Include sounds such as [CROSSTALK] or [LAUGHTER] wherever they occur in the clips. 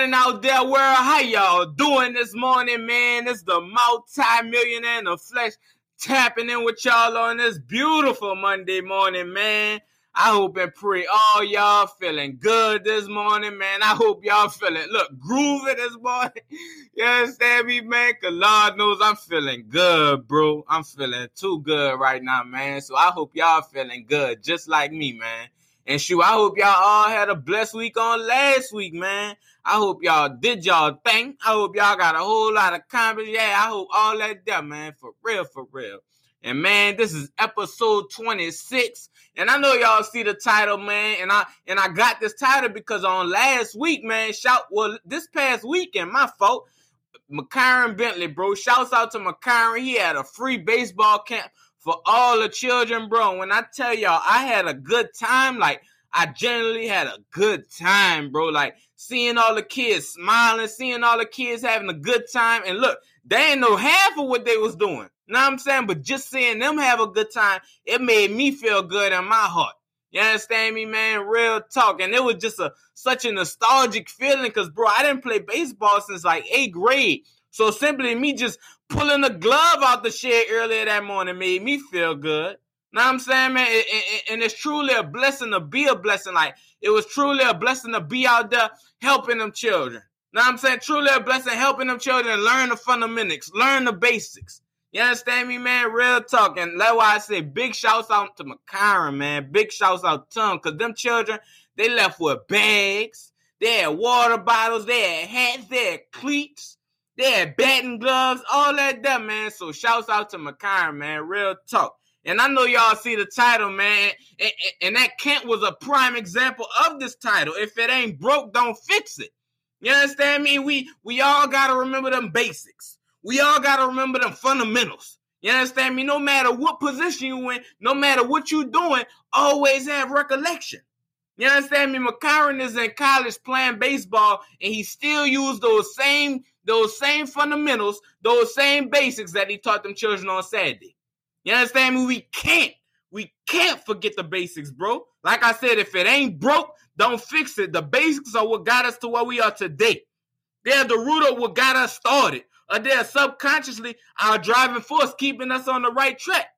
Morning out there, world. How y'all doing this morning, man? It's the multi-millionaire in the flesh tapping in with y'all on this beautiful Monday morning, man. I hope and pray all y'all feeling good this morning, man. I hope y'all feeling look groovy this morning. [LAUGHS] You understand me, man? Cause Lord knows I'm feeling good, bro. I'm feeling too good right now, man. So I hope y'all feeling good, just like me, man. And shoot, I hope y'all all had a blessed week on last week, man. I hope y'all did y'all thing. I hope y'all got a whole lot of confidence. Yeah, I hope all that there, man. For real, for real. And man, this is episode 26. And I know y'all see the title, man. And I and I got this title because on last week, man, shout well, this past weekend, my fault. McCarran Bentley, bro. Shouts out to McCarran. He had a free baseball camp for all the children, bro. When I tell y'all, I had a good time. Like, I generally had a good time, bro. Like, seeing all the kids smiling, seeing all the kids having a good time. And look, they ain't no half of what they was doing. Know what I'm saying? But just seeing them have a good time, it made me feel good in my heart. You understand me, man? Real talk. And it was just a such a nostalgic feeling because, bro, I didn't play baseball since like eighth grade. So simply me just pulling the glove out the shed earlier that morning made me feel good. Know what I'm saying, man? It, it, and it's truly a blessing to be a blessing. Like, it was truly a blessing to be out there helping them children. Know what I'm saying? Truly a blessing helping them children learn the fundamentals, learn the basics. You understand me, man? Real talk. And that's why I say big shouts out to McCarran, man. Big shouts out to them. Because them children, they left with bags. They had water bottles. They had hats. They had cleats. They had batting gloves. All that there, man. So shouts out to McCarran, man. Real talk. And I know y'all see the title, man. And, and that Kent was a prime example of this title. If it ain't broke, don't fix it. You understand me? We we all gotta remember them basics. We all got to remember them fundamentals. You understand me? No matter what position you in, no matter what you doing, always have recollection. You understand me? McCarran is in college playing baseball, and he still used those same those same fundamentals, those same basics that he taught them children on Saturday. You understand me? We can't, we can't forget the basics, bro. Like I said, if it ain't broke, don't fix it. The basics are what got us to where we are today. They're the root of what got us started uh, or they're subconsciously our driving force keeping us on the right track.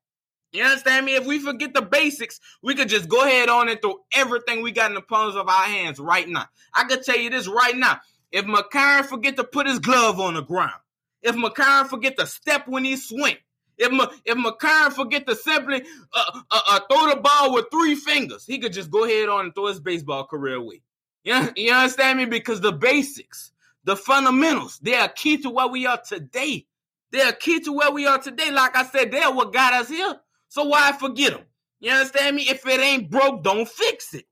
You understand me? If we forget the basics, we could just go ahead on and throw everything we got in the palms of our hands right now. I could tell you this right now. If McCarran forget to put his glove on the ground, if McCarran forget to step when he swing, if if McCarran forget to simply uh, uh, uh, throw the ball with three fingers, he could just go ahead on and throw his baseball career away. You, you understand me? Because the basics, the fundamentals. They are key to where we are today. They are key to where we are today. Like I said, they're what got us here. So why forget them? You understand me? If it ain't broke, don't fix it.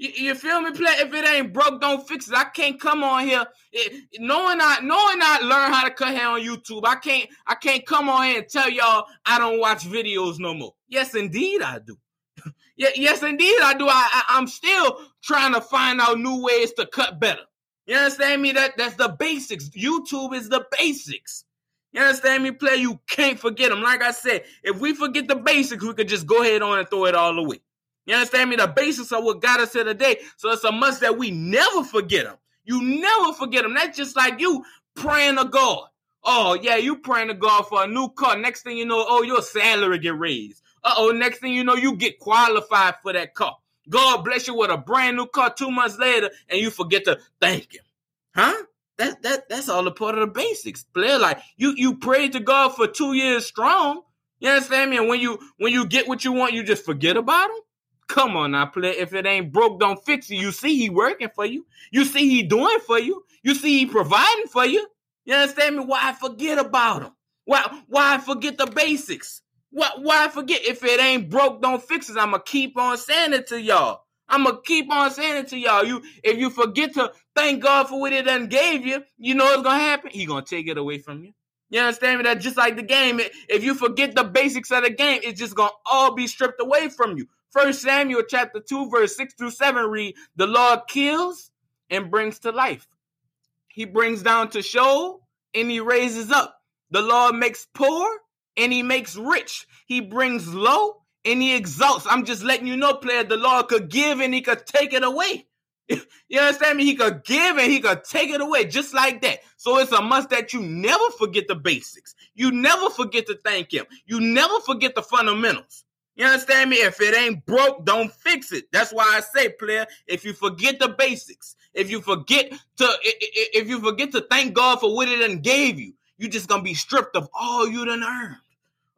You, feel me, play? If it ain't broke, don't fix it. I can't come on here it, knowing I knowing I learn how to cut hair on YouTube. I can't I can't come on here and tell y'all I don't watch videos no more. Yes, indeed I do. [LAUGHS] yes, indeed I do. I, I I'm still trying to find out new ways to cut better. You understand me? That that's the basics. YouTube is the basics. You understand me, player? You can't forget them. Like I said, if we forget the basics, we could just go ahead on and throw it all away. You understand me? The basics of what got us here today. So it's a must that we never forget them. You never forget them. That's just like you praying to God. Oh, yeah, you praying to God for a new car. Next thing you know, oh, your salary get raised. Uh-oh, next thing you know, you get qualified for that car. God bless you with a brand new car two months later, and you forget to thank Him, huh? That that that's all a part of the basics. Player, like you you prayed to God for two years strong. You understand me? And when you when you get what you want, you just forget about Him. Come on now, play. If it ain't broke, don't fix it. You see He working for you. You see He doing for you. You see He providing for you. You understand me? Why I forget about Him? Why why I forget the basics? Why, why forget? If it ain't broke, don't fix it. I'ma keep on saying it to y'all. I'ma keep on saying it to y'all. You, if you forget to thank God for what He done gave you, you know what's gonna happen? He gonna take it away from you. You understand me? That just like the game, if you forget the basics of the game, it's just gonna all be stripped away from you. First Samuel chapter 2, verse 6 through 7 read, the Lord kills and brings to life. He brings down to Sheol and he raises up. The Lord makes poor and he makes rich. He brings low and he exalts. I'm just letting you know, player, the Lord could give and he could take it away. [LAUGHS] You understand me? He could give and he could take it away just like that. So it's a must that you never forget the basics. You never forget to thank him. You never forget the fundamentals. You understand me? If it ain't broke, don't fix it. That's why I say, player, if you forget the basics, if you forget to if you forget to thank God for what it done gave you, you just gonna be stripped of all you done earned.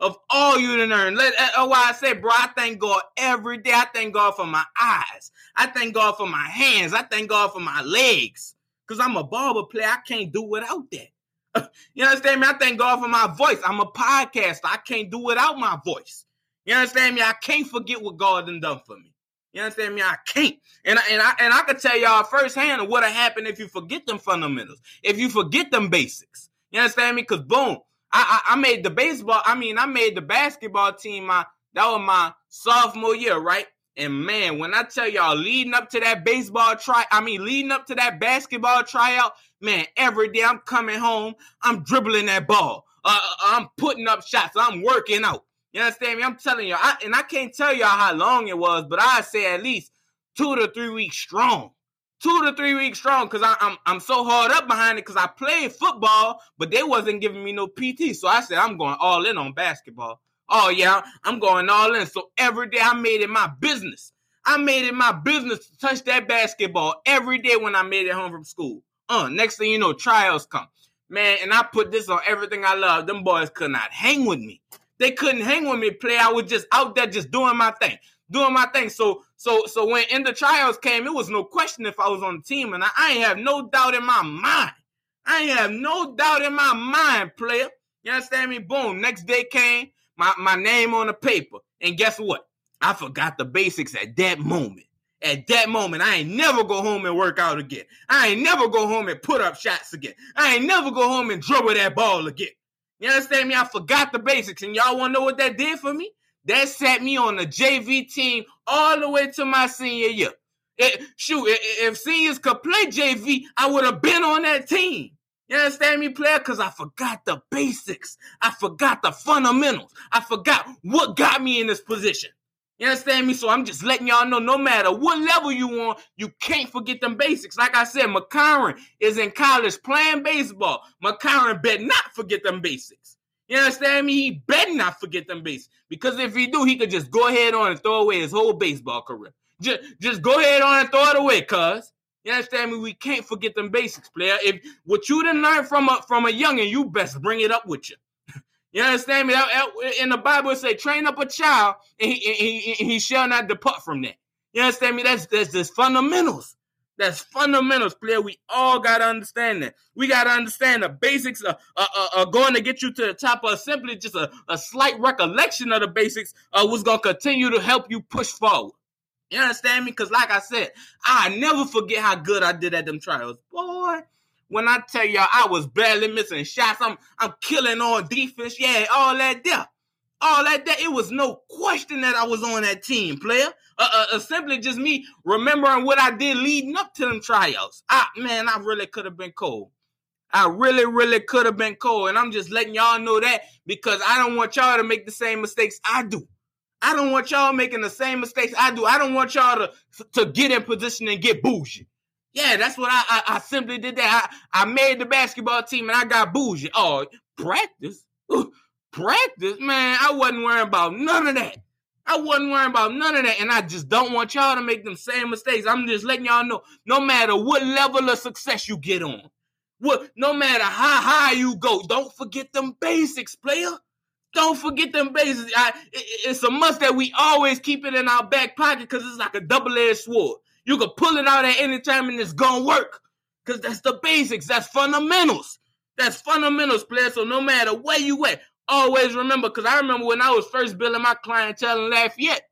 Of all you done earned. Let, that's why I say, bro, I thank God every day. I thank God for my eyes. I thank God for my hands. I thank God for my legs. Because I'm a barber player. I can't do without that. [LAUGHS] you understand me? I thank God for my voice. I'm a podcaster. I can't do without my voice. You understand me? I can't forget what God done done for me. You understand me? I can't. And I, and I and I could tell y'all firsthand what would happen if you forget them fundamentals, if you forget them basics. You understand me? Because boom, I, I, I made the baseball. I mean, I made the basketball team. My that was my sophomore year, right? And man, when I tell y'all, leading up to that baseball try, I mean, leading up to that basketball tryout, man, every day I'm coming home, I'm dribbling that ball. Uh, uh I'm putting up shots. I'm working out. You understand me? I'm telling you, I, and I can't tell y'all how long it was, but I say at least two to three weeks strong. Two to three weeks strong because I'm I'm so hard up behind it because I played football, but they wasn't giving me no PT. So I said I'm going all in on basketball. Oh yeah, I'm going all in. So every day I made it my business. I made it my business to touch that basketball every day when I made it home from school. Uh, next thing you know, trials come. Man, and I put this on everything I love. Them boys could not hang with me. They couldn't hang with me, play. I was just out there just doing my thing. Doing my thing. So so so when in the trials came, it was no question if I was on the team. And I, I ain't have no doubt in my mind. I ain't have no doubt in my mind, player. You understand me? Boom. Next day came, my, my name on the paper. And guess what? I forgot the basics at that moment. At that moment, I ain't never go home and work out again. I ain't never go home and put up shots again. I ain't never go home and dribble that ball again. You understand me? I forgot the basics. And y'all want to know what that did for me? That set me on the JV team all the way to my senior year. It, shoot, if seniors could play JV, I would have been on that team. You understand me, player? Because I forgot the basics. I forgot the fundamentals. I forgot what got me in this position. You understand me? So I'm just letting y'all know no matter what level you on, you can't forget them basics. Like I said, McCarron is in college playing baseball. McCarron better not forget them basics. You understand me? He better not forget them basics. Because if he do, he could just go ahead on and throw away his whole baseball career. Just, just go ahead on and throw it away, cuz. You understand me? We can't forget them basics, player. If what you didn't learn from a from a youngin', you best bring it up with you. You understand me? In the Bible, it say, "Train up a child, and he, he, he, shall not depart from that." You understand me? That's that's just fundamentals. That's fundamentals, player. We all gotta understand that. We gotta understand the basics are, are, are, going to get you to the top, or simply just a, a slight recollection of the basics uh, was gonna continue to help you push forward. You understand me? Because, like I said, I never forget how good I did at them trials, boy. When I tell y'all I was barely missing shots, I'm I'm killing on defense. Yeah, all that there. All that there. It was no question that I was on that team, player. Uh, uh, uh, simply just me remembering what I did leading up to them tryouts. I man, I really could have been cold. I really, really could have been cold. And I'm just letting y'all know that because I don't want y'all to make the same mistakes I do. I don't want y'all making the same mistakes I do. I don't want y'all to, to get in position and get bougie. Yeah, that's what I, I, I simply did that. I, I made the basketball team and I got bougie. Oh, practice? Ooh, practice? Man, I wasn't worrying about none of that. I wasn't worrying about none of that. And I just don't want y'all to make them same mistakes. I'm just letting y'all know no matter what level of success you get on, what no matter how high you go, don't forget them basics, player. Don't forget them basics. I, it, it's a must that we always keep it in our back pocket because it's like a double-edged sword. You can pull it out at any time and it's gonna work. Cause that's the basics. That's fundamentals. That's fundamentals, player. So no matter where you at, always remember. Cause I remember when I was first building my clientele in Lafayette,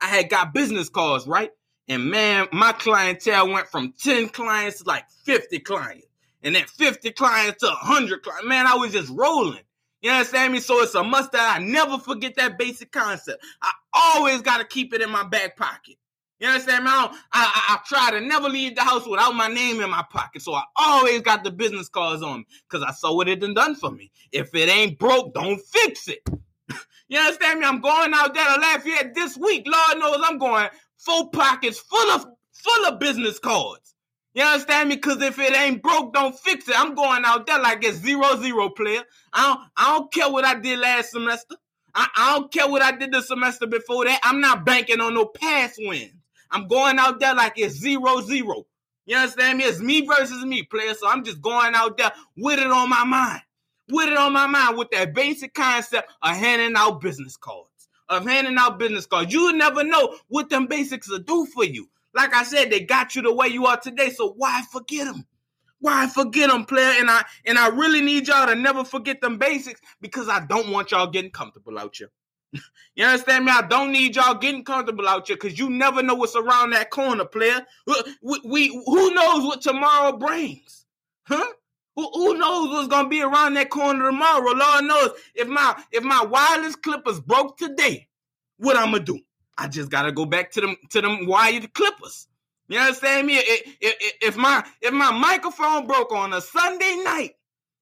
I had got business calls, right? And man, my clientele went from 10 clients to like 50 clients. And then 50 clients to 100 clients. Man, I was just rolling. You understand me? So it's a must that I never forget that basic concept. I always got to keep it in my back pocket. You understand me? I, I, I, try to never leave the house without my name in my pocket. So I always got the business cards on because I saw what it done done for me. If it ain't broke, don't fix it. [LAUGHS] you understand me? I'm going out there to Lafayette this week. Lord knows I'm going full pockets full of full of business cards. You understand me? Because if it ain't broke, don't fix it. I'm going out there like a zero zero player. I don't, I don't care what I did last semester. I, I don't care what I did the semester before that. I'm not banking on no past wins. I'm going out there like it's zero zero. You understand me? It's me versus me, player. So I'm just going out there with it on my mind. With it on my mind with that basic concept of handing out business cards. Of handing out business cards. You never know what them basics will do for you. Like I said, they got you the way you are today. So why forget them? Why forget them, player? And I and I really need y'all to never forget them basics because I don't want y'all getting comfortable out here. You understand me? I don't need y'all getting comfortable out here because you never know what's around that corner, player. Uh, we, we who knows what tomorrow brings, huh? Who, who knows what's gonna be around that corner tomorrow? Lord knows if my if my wireless clippers broke today, what I'm gonna do? I just gotta go back to them to them wired clippers. You understand me? If, if, if my if my microphone broke on a Sunday night,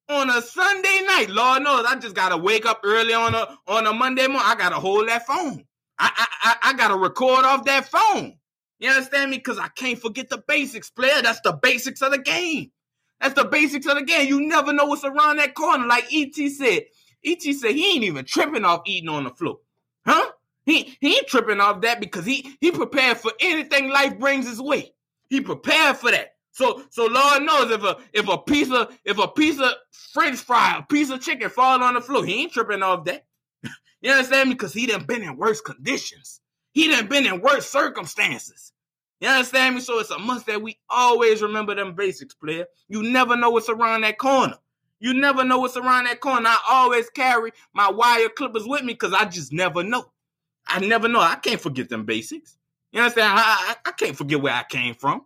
on a Sunday night. Lord knows, I just gotta wake up early on a on a Monday morning. I gotta hold that phone. I I I, gotta record off that phone. You understand me? Because I can't forget the basics, player. That's the basics of the game. That's the basics of the game. You never know what's around that corner. Like ET said. ET said he ain't even tripping off eating on the floor. Huh? He he ain't tripping off that because he he prepared for anything life brings his way. He prepared for that. So so Lord knows if a if a piece of if a piece of French fry, a piece of chicken fall on the floor, he ain't tripping off that. [LAUGHS] you understand me? Because he done been in worse conditions. He done been in worse circumstances. You understand me? So it's a must that we always remember them basics, player. You never know what's around that corner. You never know what's around that corner. I always carry my wire clippers with me because I just never know. I never know. I can't forget them basics. You understand? I, I, I can't forget where I came from.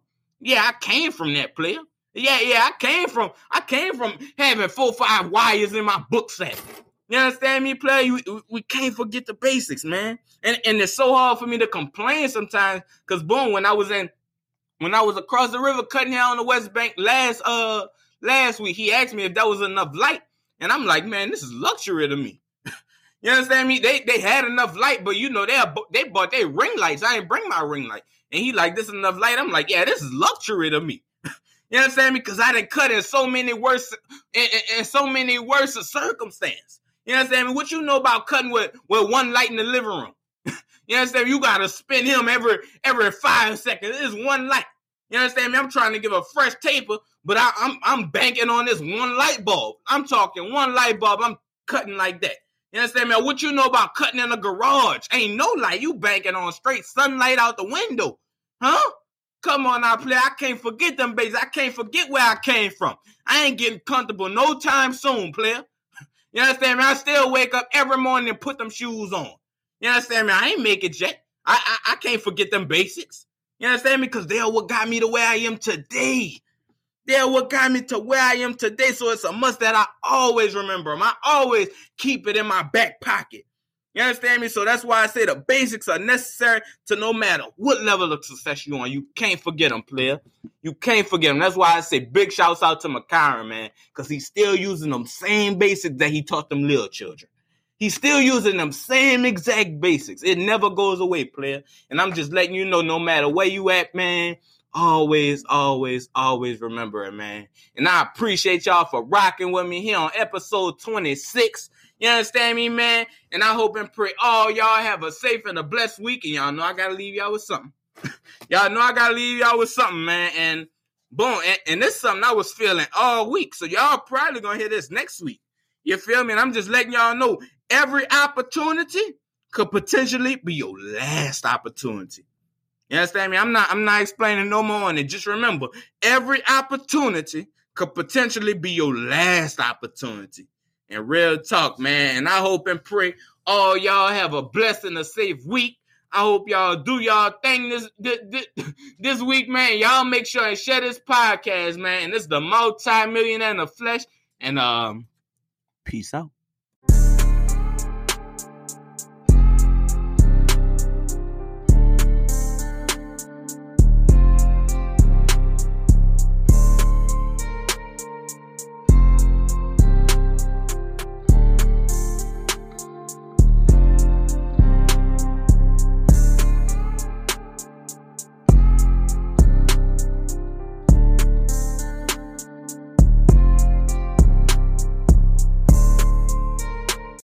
Yeah, I came from that player. Yeah, yeah, I came from I came from having four five wires in my book set. You understand me, player? We, can't forget the basics, man. And and it's so hard for me to complain sometimes because boom, when I was in when I was across the river cutting hair on the West Bank last uh last week, he asked me if that was enough light, and I'm like, man, this is luxury to me. [LAUGHS] you understand me? They they had enough light, but you know they they bought their ring lights. I didn't bring my ring light. And he like, this is enough light. I'm like, yeah, this is luxury to me. [LAUGHS] you understand me? Because I didn't cut in so many worse in, in, in so many worse circumstance. You understand me? What you know about cutting with, with one light in the living room? [LAUGHS] you understand me? You gotta spin him every every five seconds. Is one light. You understand me? I'm trying to give a fresh taper, but I, I'm I'm banking on this one light bulb. I'm talking one light bulb. I'm cutting like that. You understand me? What you know about cutting in a garage? Ain't no light. You banking on straight sunlight out the window. Huh? Come on now, play. I can't forget them babies. I can't forget where I came from. I ain't getting comfortable no time soon, player. [LAUGHS] You understand me? I still wake up every morning and put them shoes on. You understand me? I ain't make it yet. I, I, I can't forget them basics. You understand me? Because they're what got me to where I am today. They're what got me to where I am today. So it's a must that I always remember them. I always keep it in my back pocket. You understand me? So that's why I say the basics are necessary to no matter what level of success you're on. You can't forget them, player. You can't forget them. That's why I say big shouts out to McCarron, man, because he's still using them same basics that he taught them little children. He's still using them same exact basics. It never goes away, player. And I'm just letting you know, no matter where you at, man, always, always, always remember it, man. And I appreciate y'all for rocking with me here on episode 26 you understand me, man? And I hope and pray all y'all have a safe and a blessed week. And y'all know I gotta leave y'all with something. [LAUGHS] y'all know I gotta leave y'all with something, man. And boom, and, and this is something I was feeling all week. So y'all probably gonna hear this next week. You feel me? And I'm just letting y'all know every opportunity could potentially be your last opportunity. You understand me? I'm not I'm not explaining no more on it. Just remember, every opportunity could potentially be your last opportunity and real talk, man. And I hope and pray all y'all have a blessed and a safe week. I hope y'all do y'all thing this, this, this [LAUGHS] week, man. Y'all make sure and share this podcast, man. And this is the multi-millionaire in the flesh. And um, peace out.